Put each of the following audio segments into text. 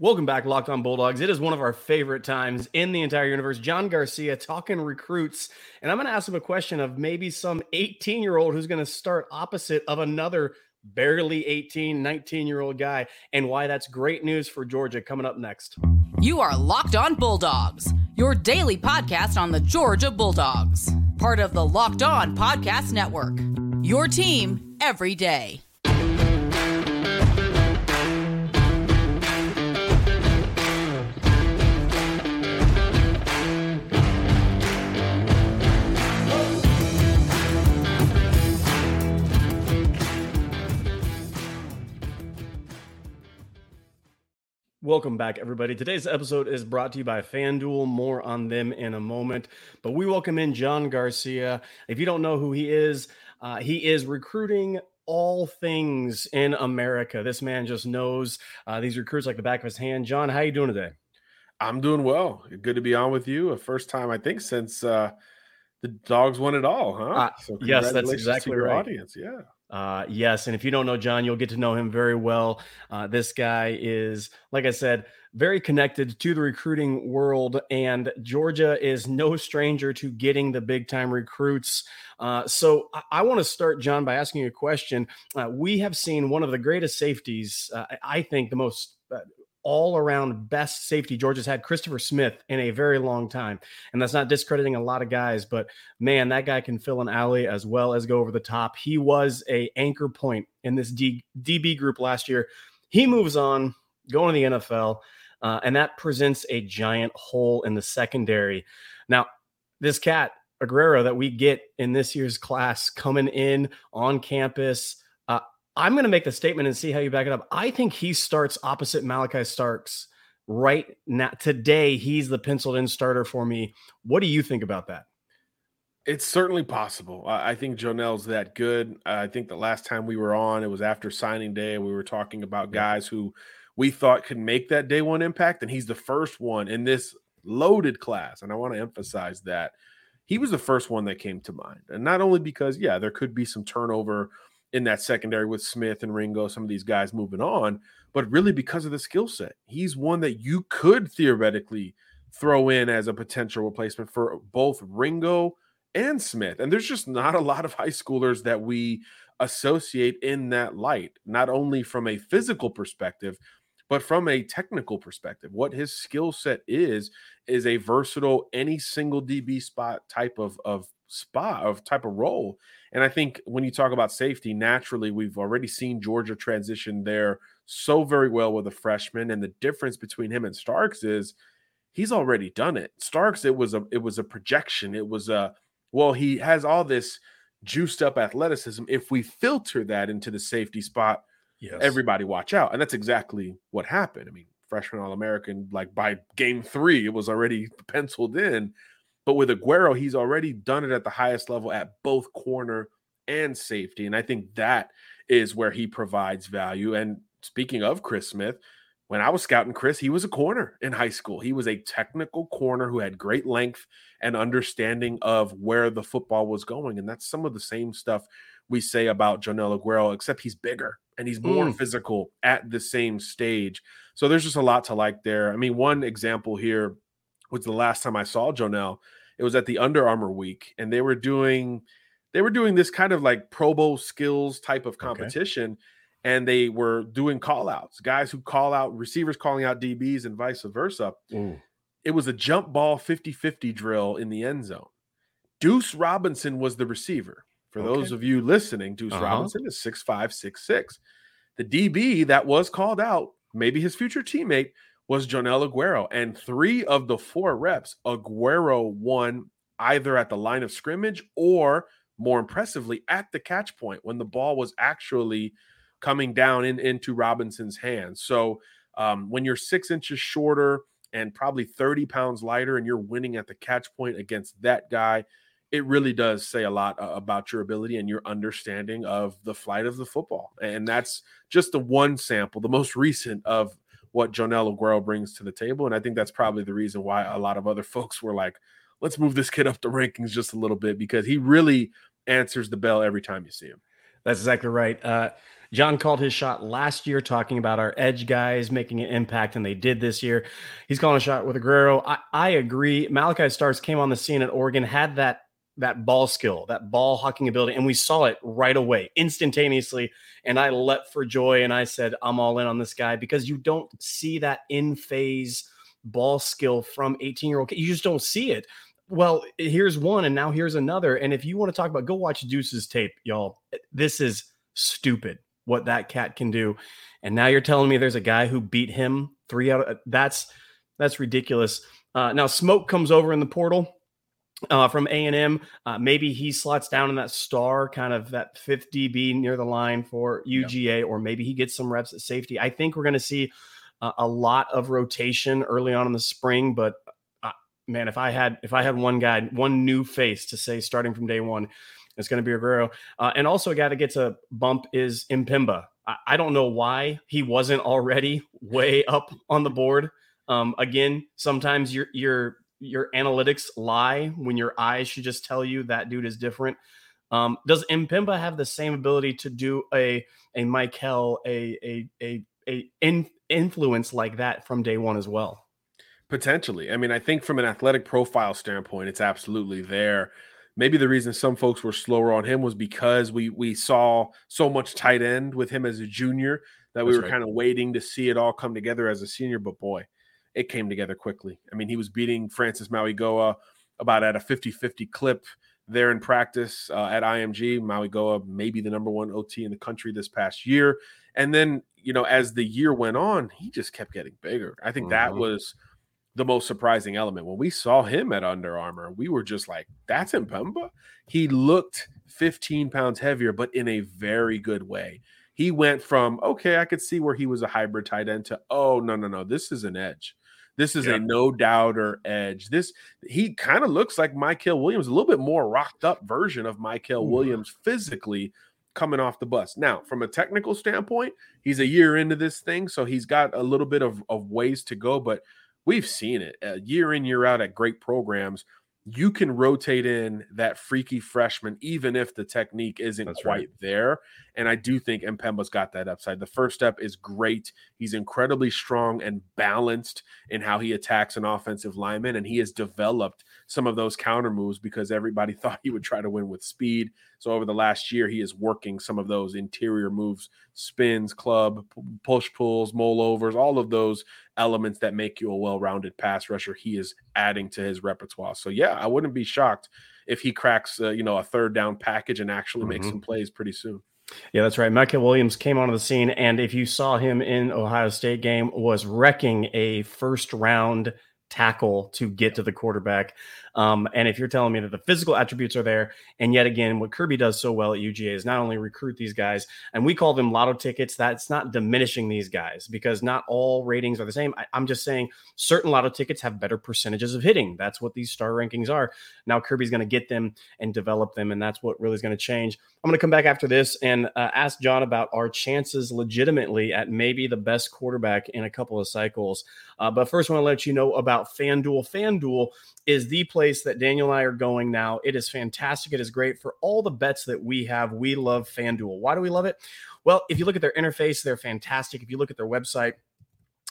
Welcome back, Locked On Bulldogs. It is one of our favorite times in the entire universe. John Garcia talking recruits, and I'm going to ask him a question of maybe some 18 year old who's going to start opposite of another barely 18, 19 year old guy, and why that's great news for Georgia coming up next. You are Locked On Bulldogs, your daily podcast on the Georgia Bulldogs, part of the Locked On Podcast Network. Your team every day. Welcome back, everybody. Today's episode is brought to you by FanDuel. More on them in a moment. But we welcome in John Garcia. If you don't know who he is, uh, he is recruiting all things in America. This man just knows uh, these recruits like the back of his hand. John, how are you doing today? I'm doing well. Good to be on with you. A first time, I think, since uh, the dogs won it all, huh? Uh, so yes, that's exactly your right. audience. Yeah. Uh, yes, and if you don't know John, you'll get to know him very well. Uh, this guy is, like I said, very connected to the recruiting world, and Georgia is no stranger to getting the big time recruits. Uh, so I, I want to start, John, by asking you a question. Uh, we have seen one of the greatest safeties, uh, I think, the most uh, all around best safety Georgia's had Christopher Smith in a very long time. And that's not discrediting a lot of guys, but man, that guy can fill an alley as well as go over the top. He was a anchor point in this D, DB group last year. He moves on, going to the NFL, uh, and that presents a giant hole in the secondary. Now, this cat, Aguero, that we get in this year's class coming in on campus, I'm going to make the statement and see how you back it up. I think he starts opposite Malaki Starks right now. Today, he's the penciled in starter for me. What do you think about that? It's certainly possible. I think Joenel's that good. I think the last time we were on, it was after signing day. We were talking about guys who we thought could make that day one impact, and he's the first one in this loaded class. And I want to emphasize that he was the first one that came to mind. And not only because, yeah, there could be some turnover in that secondary with Smith and Ringo, some of these guys moving on, but really because of the skill set. He's one that you could theoretically throw in as a potential replacement for both Ringo and Smith. And there's just not a lot of high schoolers that we associate in that light, not only from a physical perspective, but from a technical perspective. What his skill set is, is a versatile, any single DB spot type of, of spot, of type of role. And I think when you talk about safety, naturally, we've already seen Georgia transition there so very well with a freshman. And the difference between him and Starks is he's already done it. Starks, it was a it was a projection. It was a well, he has all this juiced up athleticism. If we filter that into the safety spot, yes. everybody watch out. And that's exactly what happened. I mean, freshman All American, like by game three, it was already penciled in. But with Aguero, he's already done it at the highest level at both corner and safety. And I think that is where he provides value. And speaking of Chris Smith, when I was scouting Chris, he was a corner in high school. He was a technical corner who had great length and understanding of where the football was going. And that's some of the same stuff we say about Joenel Aguero, except he's bigger and he's more mm. physical at the same stage. So there's just a lot to like there. I mean, one example here was the last time I saw Joenel. It was at the Under Armour week, and they were doing they were doing this kind of like Pro Bowl skills type of competition. Okay. And they were doing call outs, guys who call out receivers calling out DBs and vice versa. Ooh. It was a jump ball 50 50 drill in the end zone. Deuce Robinson was the receiver. For okay. those of you listening, Deuce uh-huh. Robinson is six five, six six. The DB that was called out, maybe his future teammate, was Joenel Aguero. And three of the four reps, Aguero won either at the line of scrimmage or more impressively at the catch point when the ball was actually coming down in, into Robinson's hands. So um, when you're six inches shorter and probably 30 pounds lighter and you're winning at the catch point against that guy, it really does say a lot uh, about your ability and your understanding of the flight of the football. And that's just the one sample, the most recent of what Joenel Aguero brings to the table. And I think that's probably the reason why a lot of other folks were like, let's move this kid up the rankings just a little bit because he really answers the bell every time you see him. That's exactly right. Uh, John called his shot last year, talking about our edge guys making an impact, and they did this year. He's calling a shot with Aguero. I, I agree. Malaki Starks came on the scene at Oregon, had that that ball skill, that ball hawking ability, and we saw it right away, instantaneously. And I leapt for joy, and I said, "I'm all in on this guy," because you don't see that in phase ball skill from 18 year old. You just don't see it. Well, here's one, and now here's another. And if you want to talk about, go watch Deuce's tape, y'all. This is stupid what that cat can do. And now you're telling me there's a guy who beat him three out of that's that's ridiculous. Uh, now smoke comes over in the portal uh, from A and M. Uh, maybe he slots down in that star, kind of that fifth DB near the line for UGA, or maybe he gets some reps at safety. I think we're going to see uh, a lot of rotation early on in the spring. But uh, man, if I had if I had one guy, one new face to say starting from day one, it's going to be Aguero. Uh, and also a guy that gets a bump is M'Pemba. I, I, don't know why he wasn't already way up on the board. Um, again, sometimes your your your analytics lie when your eyes should just tell you that dude is different. Um, does M'Pemba have the same ability to do a a Michael a a a a in, influence like that from day one as well? Potentially. I mean, I think from an athletic profile standpoint, it's absolutely there maybe the reason some folks were slower on him was because we we saw so much tight end with him as a junior that we That's were right. kind of waiting to see it all come together as a senior. But boy, it came together quickly. I mean, he was beating Francis Mauigoa about at a 50-50 clip there in practice uh, at IMG. Mauigoa, maybe the number one OT in the country this past year. And then, you know, as the year went on, he just kept getting bigger. I think mm-hmm. that was – the most surprising element. When we saw him at Under Armour, we were just like, that's M'Pemba. He looked 15 pounds heavier, but in a very good way. He went from, okay, I could see where he was a hybrid tight end to, oh, no, no, no, this is an edge. This is yeah. a no doubter edge. This he kind of looks like Mykel Williams, a little bit more rocked up version of Mykel Williams physically coming off the bus. Now, from a technical standpoint, he's a year into this thing, so he's got a little bit of, of ways to go, but we've seen it uh, year in year out at great programs you can rotate in that freaky freshman even if the technique isn't That's quite right. there and i do think M'Pemba's got that upside the first step is great he's incredibly strong and balanced in how he attacks an offensive lineman and he has developed some of those counter moves because everybody thought he would try to win with speed so over the last year he is working some of those interior moves spins club push pulls mole overs all of those elements that make you a well-rounded pass rusher he is adding to his repertoire so yeah i wouldn't be shocked if he cracks uh, you know a third down package and actually mm-hmm. makes some plays pretty soon yeah, that's right. Mykel Williams came onto the scene, and if you saw him in Ohio State game, was wrecking a first round tackle to get to the quarterback. Um, and if you're telling me that the physical attributes are there, and yet again, what Kirby does so well at UGA is not only recruit these guys, and we call them lotto tickets, that's not diminishing these guys because not all ratings are the same. I, I'm just saying certain lotto tickets have better percentages of hitting. That's what these star rankings are. Now Kirby's going to get them and develop them, and that's what really is going to change. I'm going to come back after this and uh, ask John about our chances legitimately at maybe the best quarterback in a couple of cycles. Uh, but first, I want to let you know about FanDuel. FanDuel is the place that Daniel and I are going now. It is fantastic. It is great for all the bets that we have. We love FanDuel. Why do we love it? Well, if you look at their interface, they're fantastic. If you look at their website,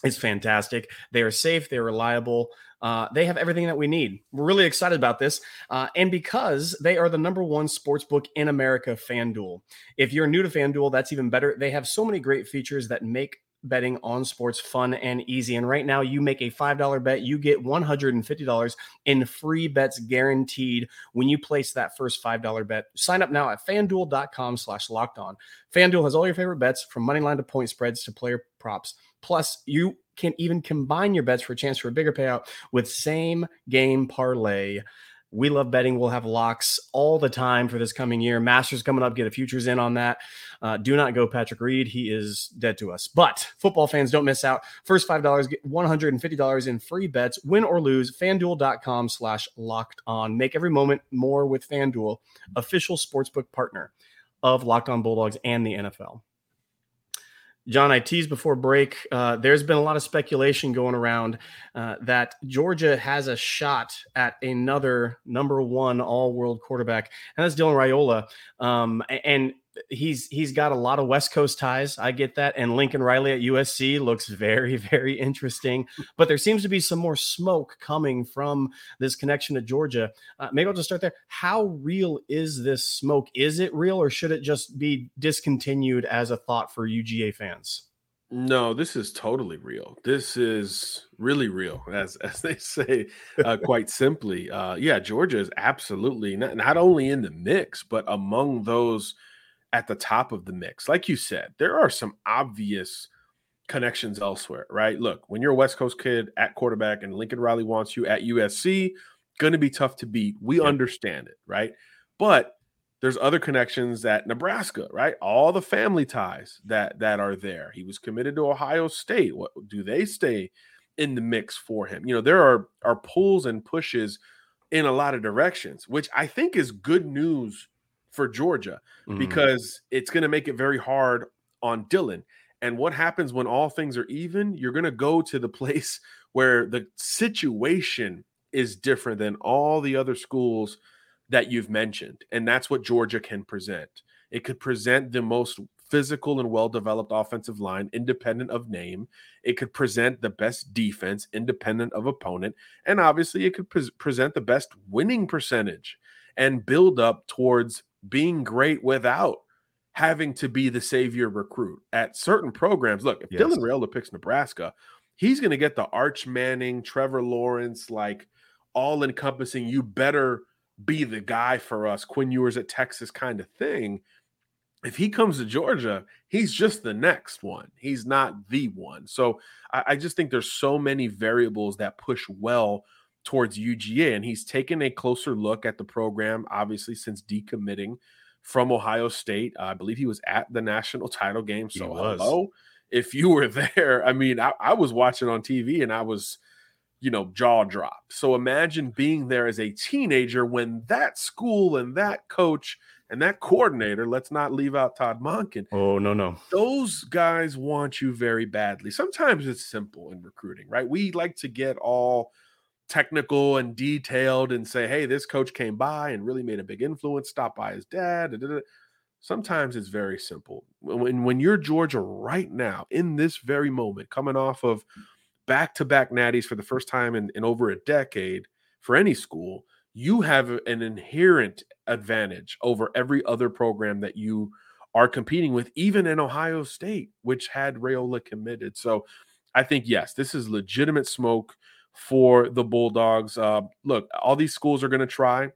it's fantastic. They are safe, they're reliable. Uh, they have everything that we need. We're really excited about this. Uh, and because they are the number one sports book in America, FanDuel. If you're new to FanDuel, that's even better. They have so many great features that make betting on sports fun and easy. And right now, you make a $5 bet, you get $150 in free bets guaranteed when you place that first $5 bet. Sign up now at fanduel.com slash locked on. FanDuel has all your favorite bets from money line to point spreads to player props. Plus, you can even combine your bets for a chance for a bigger payout with same game parlay. We love betting. We'll have locks all the time for this coming year. Masters coming up. Get a futures in on that. Uh, do not go Patrick Reed. He is dead to us. But football fans don't miss out. First $5, get $150 in free bets, win or lose. FanDuel.com slash locked on. Make every moment more with FanDuel, official sportsbook partner of Locked On Bulldogs and the NFL. John, I teased before break. Uh, there's been a lot of speculation going around uh, that Georgia has a shot at another number one all world quarterback, and that's Dylan Raiola. Um, and he's he's got a lot of West Coast ties. I get that. And Lincoln Riley at USC looks very, very interesting. But there seems to be some more smoke coming from this connection to Georgia. Uh, maybe I'll just start there. How real is this smoke? Is it real or should it just be discontinued as a thought for UGA fans? No, this is totally real. This is really real, as as they say, uh, quite simply. Uh, yeah, Georgia is absolutely not, not only in the mix, but among those at the top of the mix. Like you said, there are some obvious connections elsewhere, right? Look, when you're a West Coast kid at quarterback and Lincoln Riley wants you at USC, going to be tough to beat. We yeah. understand it, right? But there's other connections at Nebraska, right? All the family ties that that are there. He was committed to Ohio State. What do they stay in the mix for him? You know, there are are pulls and pushes in a lot of directions, which I think is good news for Georgia mm-hmm. because it's going to make it very hard on Dylan. And what happens when all things are even? You're going to go to the place where the situation is different than all the other schools that you've mentioned. And that's what Georgia can present. It could present the most physical and well developed offensive line, independent of name. It could present the best defense, independent of opponent. And obviously, it could pre- present the best winning percentage and build up towards being great without having to be the savior recruit at certain programs. Look, if yes. Dylan Raiola picks Nebraska, he's going to get the Arch Manning, Trevor Lawrence, like all encompassing, you better be the guy for us, Quinn Ewers at Texas kind of thing. If he comes to Georgia, he's just the next one. He's not the one. So I, I just think there's so many variables that push well towards UGA. And he's taken a closer look at the program, obviously, since decommitting from Ohio State. Uh, I believe he was at the national title game. So, hello. If you were there, I mean, I, I was watching on TV and I was, you know, jaw dropped. So imagine being there as a teenager when that school and that coach and that coordinator, let's not leave out Todd Monken. Oh, no, no. Those guys want you very badly. Sometimes it's simple in recruiting, right? We like to get all technical and detailed and say, hey, this coach came by and really made a big influence, stopped by his dad. Da, da, da. Sometimes it's very simple. When, when you're Georgia right now, in this very moment, coming off of back to back natties for the first time in, in over a decade for any school, you have an inherent advantage over every other program that you are competing with, even in Ohio State, which had Raiola committed. So I think, yes, this is legitimate smoke for the Bulldogs. Uh, look, all these schools are going to try.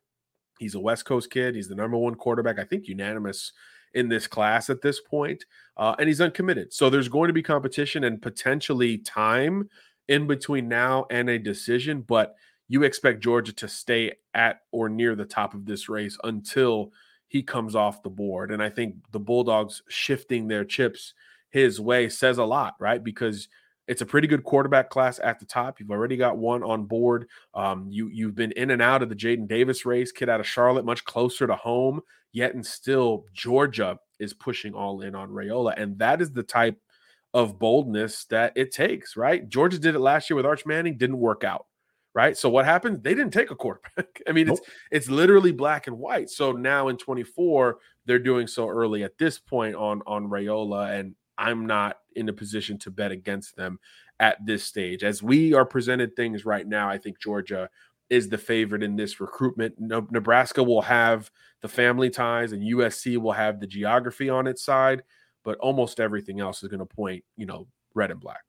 He's a West Coast kid. He's the number one quarterback, I think, unanimous in this class at this point, uh, and he's uncommitted. So there's going to be competition and potentially time in between now and a decision, but you expect Georgia to stay at or near the top of this race until he comes off the board. And I think the Bulldogs shifting their chips his way says a lot, right? Because it's a pretty good quarterback class at the top. You've already got one on board. Um, you you've been in and out of the Jadyn Davis race, kid out of Charlotte, much closer to home. Yet and still, Georgia is pushing all in on Raiola, and that is the type of boldness that it takes. Right? Georgia did it last year with Arch Manning, didn't work out. Right? So what happened? They didn't take a quarterback. I mean, nope. it's it's literally black and white. So now in 24, they're doing so early at this point on on Raiola, and I'm not in a position to bet against them at this stage. As we are presented things right now, I think Georgia is the favorite in this recruitment. Nebraska will have the family ties and USC will have the geography on its side, but almost everything else is going to point, you know, red and black.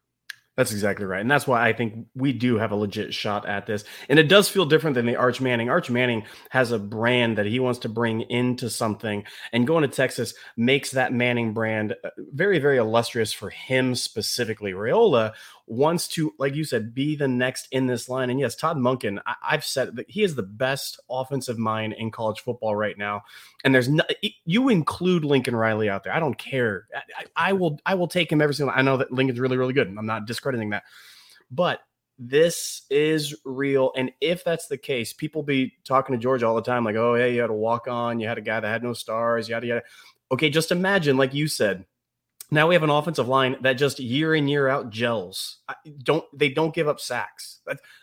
That's exactly right. And that's why I think we do have a legit shot at this. And it does feel different than the Arch Manning. Arch Manning has a brand that he wants to bring into something. And going to Texas makes that Manning brand uh, very, very illustrious for him specifically. Raiola wants to, like you said, be the next in this line. And yes, Todd Monken, I, have said that he is the best offensive mind in college football right now. And there's no, you include Lincoln Riley out there. I don't care. I, I will, I will take him every single. I know that Lincoln's really, really good. I'm not discrediting that, but this is real. And if that's the case, people be talking to George all the time, like, oh, yeah, you had a walk on, you had a guy that had no stars, yada, yada. Okay, just imagine, like you said, now we have an offensive line that just year in year out gels. Don't they don't give up sacks.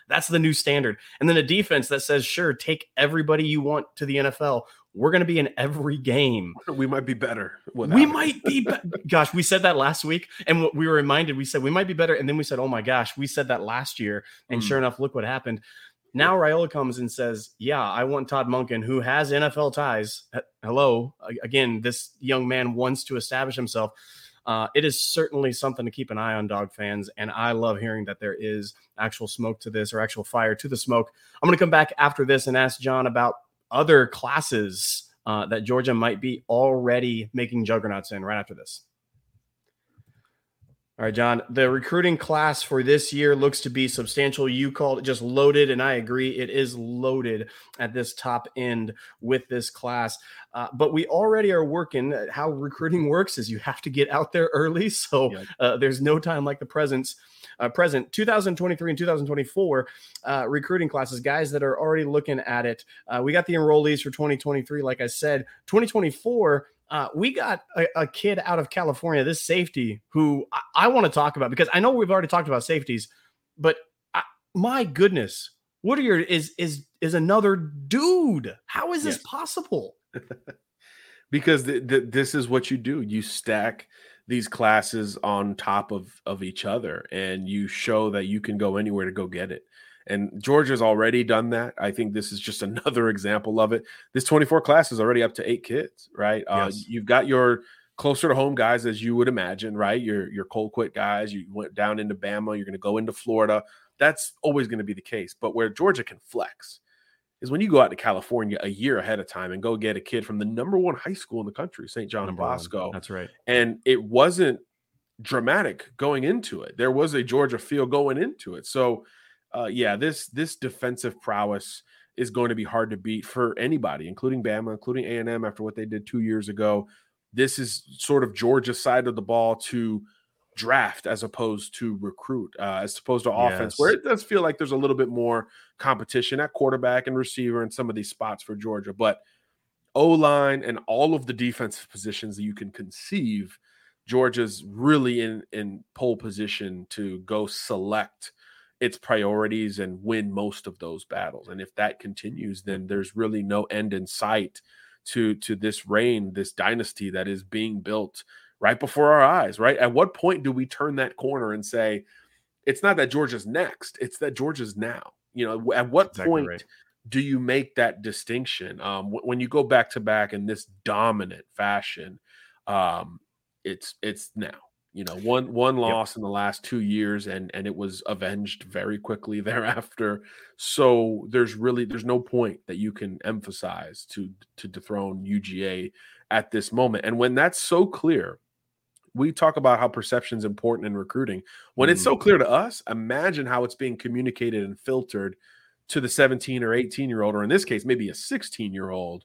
that's the new standard. And then a defense that says, "Sure, take everybody you want to the NFL. we're going to be in every game. We might be better. We it. might be, be- gosh, we said that last week. And we were reminded, we said we might be better. And then we said, oh my gosh, we said that last year. And mm. sure enough, look what happened. Now Raiola comes and says, "Yeah, I want Todd Monken, who has NFL ties. Hello, again, this young man wants to establish himself. Uh, it is certainly something to keep an eye on, dog fans. And I love hearing that there is actual smoke to this or actual fire to the smoke. I'm going to come back after this and ask John about other classes uh, that Georgia might be already making juggernauts in right after this. All right, John. The recruiting class for this year looks to be substantial. You called it just loaded, and I agree. It is loaded at this top end with this class. Uh, but we already are working. Uh, how recruiting works is you have to get out there early. So uh, there's no time like the presence. Uh, present 2023 and 2024 uh, recruiting classes, guys that are already looking at it. Uh, we got the enrollees for 2023. Like I said, 2024 uh, we got a, a, kid out of California, this safety, who I, I want to talk about because I know we've already talked about safeties, but I, my goodness, Whittier is is is another dude. How is this yes. possible? because the, the, this is what you do. You stack these classes on top of of each other, and you show that you can go anywhere to go get it. And Georgia's already done that. I think this is just another example of it. This 24 class is already up to eight kids, right? Uh, yes. Uh, you've got your closer to home guys, as you would imagine, right? Your your cold quit guys. You went down into Bama. You're going to go into Florida. That's always going to be the case. But where Georgia can flex is when you go out to California a year ahead of time and go get a kid from the number one high school in the country, St. John number Bosco. One. That's right. And it wasn't dramatic going into it. There was a Georgia feel going into it. So uh, yeah, this this defensive prowess is going to be hard to beat for anybody, including Bama, including A and M after what they did two years ago. This is sort of Georgia's side of the ball to draft as opposed to recruit, uh, as opposed to offense, yes. where it does feel like there's a little bit more competition at quarterback and receiver and some of these spots for Georgia. But O line and all of the defensive positions that you can conceive, Georgia's really in in pole position to go select its priorities and win most of those battles. And if that continues, then there's really no end in sight to to this reign, this dynasty that is being built right before our eyes, right? At what point do we turn that corner and say it's not that Georgia's next, it's that Georgia's now. You know, at what exactly point right. do you make that distinction? Um, when you go back to back in this dominant fashion, um, it's it's now you know one one loss yep. in the last two years and and it was avenged very quickly thereafter so there's really there's no point that you can emphasize to to dethrone uga at this moment and when that's so clear we talk about how perception is important in recruiting when mm. it's so mm-hmm. clear to us imagine how it's being communicated and filtered to the 17 or 18 year old or in this case maybe a 16 year old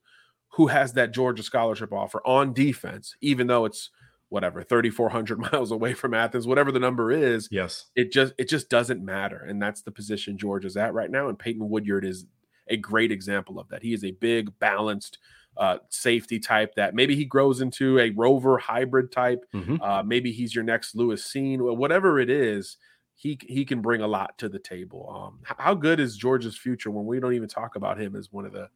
who has that georgia scholarship offer on defense even though it's whatever 3400 miles away from athens whatever the number is yes it just it just doesn't matter and that's the position george is at right now and peyton woodyard is a great example of that he is a big balanced uh, safety type that maybe he grows into a rover hybrid type mm-hmm. uh, maybe he's your next lewis Cine whatever it is he he can bring a lot to the table um, how good is george's future when we don't even talk about him as one of the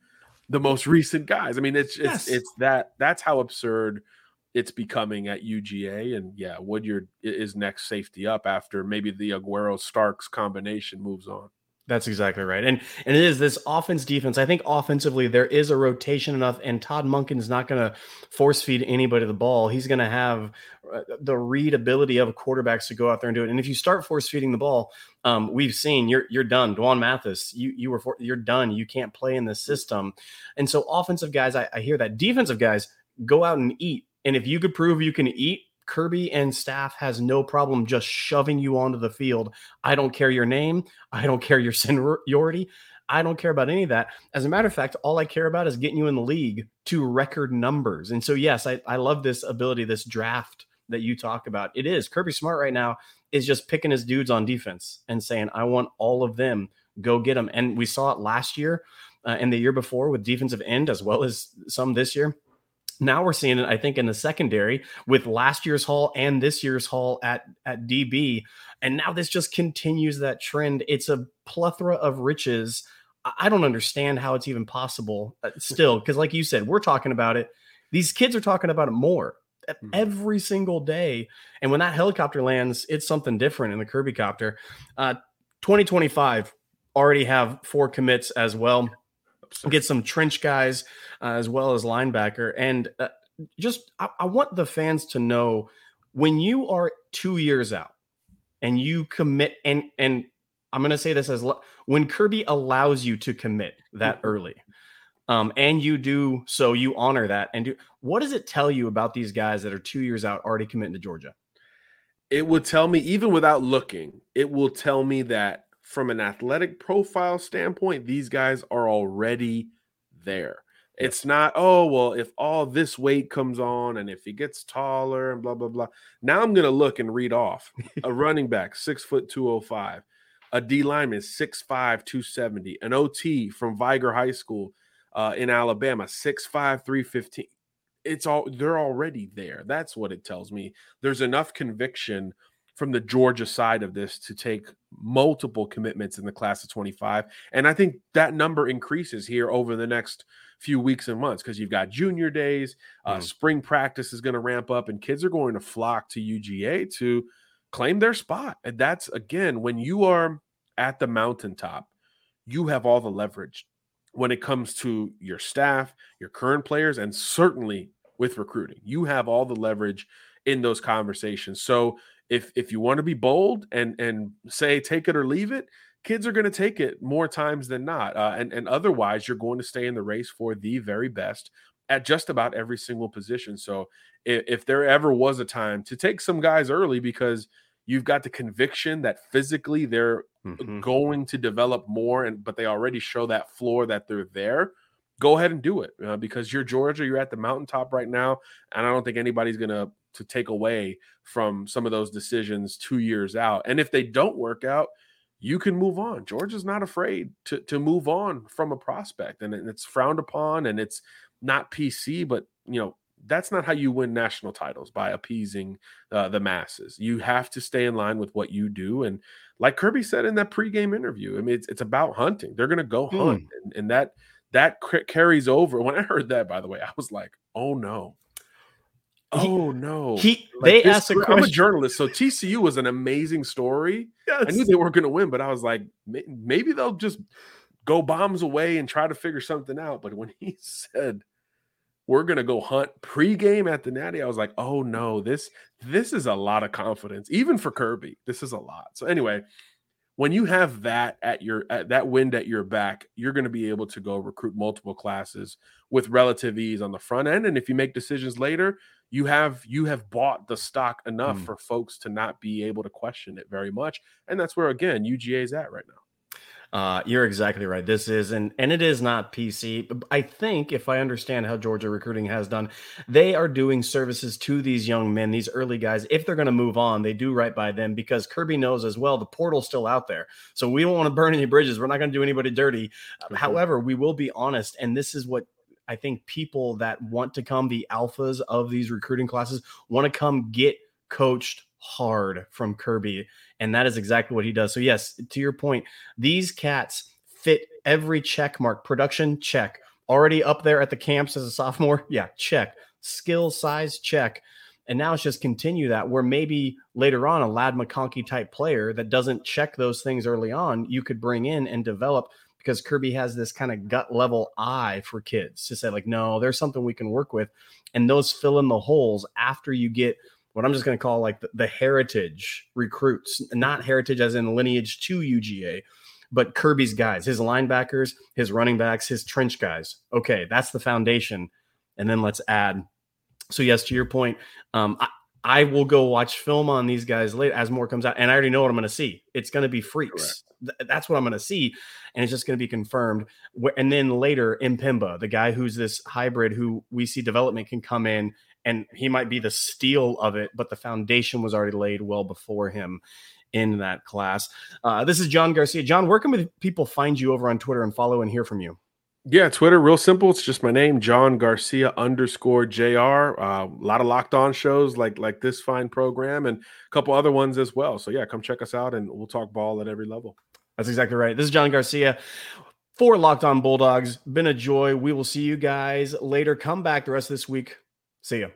the most recent guys i mean it's it's, yes. it's that that's how absurd it's becoming at UGA. And yeah, Woodyard is next safety up after maybe the Aguero Starks combination moves on. That's exactly right. And and it is this offense defense. I think offensively there is a rotation enough, and Todd Monken's not going to force feed anybody the ball. He's going to have uh, the readability of quarterbacks to go out there and do it. And if you start force feeding the ball, um, we've seen you're you're done. Dwan Mathis, you you were for, you're done. You can't play in the system. And so offensive guys, I, I hear that. Defensive guys go out and eat and if you could prove you can eat, Kirby and staff has no problem just shoving you onto the field. I don't care your name. I don't care your seniority. I don't care about any of that. As a matter of fact, all I care about is getting you in the league to record numbers. And so, yes, I, I love this ability, this draft that you talk about. It is Kirby Smart right now is just picking his dudes on defense and saying, I want all of them. Go get them. And we saw it last year uh, and the year before with defensive end as well as some this year now we're seeing it, I think, in the secondary with last year's haul and this year's haul at at DB, and now this just continues that trend. It's a plethora of riches. I don't understand how it's even possible uh, still. Because, like you said, we're talking about it. These kids are talking about it more mm-hmm. every single day. And when that helicopter lands, it's something different in the Kirby copter. Uh, 2025 already have four commits as well. Get some trench guys uh, as well as linebacker. And uh, just, I, I want the fans to know when you are two years out and you commit, and, and I'm going to say this as when Kirby allows you to commit that mm-hmm. early, um, and you do so, you honor that. And do what does it tell you about these guys that are two years out already committing to Georgia? It would tell me, even without looking, it will tell me that from an athletic profile standpoint, these guys are already there. It's not, oh, well, if all this weight comes on and if he gets taller and blah, blah, blah. Now I'm going to look and read off a running back, six foot 205, a D lineman, 6'5, 270, an OT from Vigor High School uh, in Alabama, 6'5, 315. It's all, they're already there. That's what it tells me. There's enough conviction from the Georgia side of this to take multiple commitments in the class of 25. And I think that number increases here over the next few weeks and months because you've got junior days, uh, mm. spring practice is going to ramp up, and kids are going to flock to UGA to claim their spot. And that's again, when you are at the mountaintop, you have all the leverage when it comes to your staff, your current players, and certainly with recruiting. You have all the leverage in those conversations. So if if you want to be bold and and say take it or leave it, kids are going to take it more times than not. Uh, and and otherwise, you're going to stay in the race for the very best at just about every single position. So if, if there ever was a time to take some guys early because you've got the conviction that physically they're mm-hmm. going to develop more and but they already show that floor that they're there go ahead and do it uh, because you're georgia you're at the mountaintop right now and i don't think anybody's gonna to take away from some of those decisions two years out and if they don't work out you can move on georgia's not afraid to, to move on from a prospect and it's frowned upon and it's not pc but you know that's not how you win national titles by appeasing uh, the masses. You have to stay in line with what you do. And like Kirby said in that pregame interview, I mean, it's, it's about hunting. They're going to go hunt, and, and, that that carries over. When I heard that, by the way, I was like, oh no. Oh no! He like they this, asked a question. I'm a journalist, so TCU was an amazing story. Yes. I knew they weren't going to win, but I was like, maybe they'll just go bombs away and try to figure something out. But when he said we're gonna go hunt pregame at the Natty. I was like, oh no, this this is a lot of confidence, even for Kirby. This is a lot. So anyway, when you have that at your at that wind at your back, you're going to be able to go recruit multiple classes with relative ease on the front end. And if you make decisions later, you have you have bought the stock enough mm. for folks to not be able to question it very much. And that's where again UGA is at right now. Uh, you're exactly right. This is and and it is not PC. I think if I understand how Georgia recruiting has done, they are doing services to these young men, these early guys. If they're going to move on, they do right by them because Kirby knows as well the portal's still out there. So we don't want to burn any bridges. We're not going to do anybody dirty. Mm-hmm. However, we will be honest, and this is what I think people that want to come the alphas of these recruiting classes want to come get coached hard from Kirby. And that is exactly what he does. So, yes, to your point, these cats fit every check mark. Production, check. Already up there at the camps as a sophomore? Yeah, check. Skill size, check. And now it's just continue that where maybe later on a Ladd McConkey type player that doesn't check those things early on, you could bring in and develop because Kirby has this kind of gut level eye for kids to say, like, no, there's something we can work with. And those fill in the holes after you get what I'm just going to call like the, the, heritage recruits, not heritage as in lineage to UGA, but Kirby's guys, his linebackers, his running backs, his trench guys. Okay, that's the foundation. And then let's add. So, yes, to your point, um, I, I will go watch film on these guys later as more comes out, and I already know what I'm going to see. It's going to be freaks. Th- that's what I'm going to see, and it's just going to be confirmed. And then later, M'Pemba, the guy who's this hybrid who we see development can come in and he might be the steal of it, but the foundation was already laid well before him in that class. Uh, this is John Garcia. John, where can people find you over on Twitter and follow and hear from you? Yeah, Twitter, real simple. It's just my name, John Garcia underscore Jr. Uh, a lot of locked on shows like like this fine program and a couple other ones as well. So yeah, come check us out and we'll talk ball at every level. That's exactly right. This is John Garcia. for Locked On Bulldogs. Been a joy. We will see you guys later. Come back the rest of this week. See you.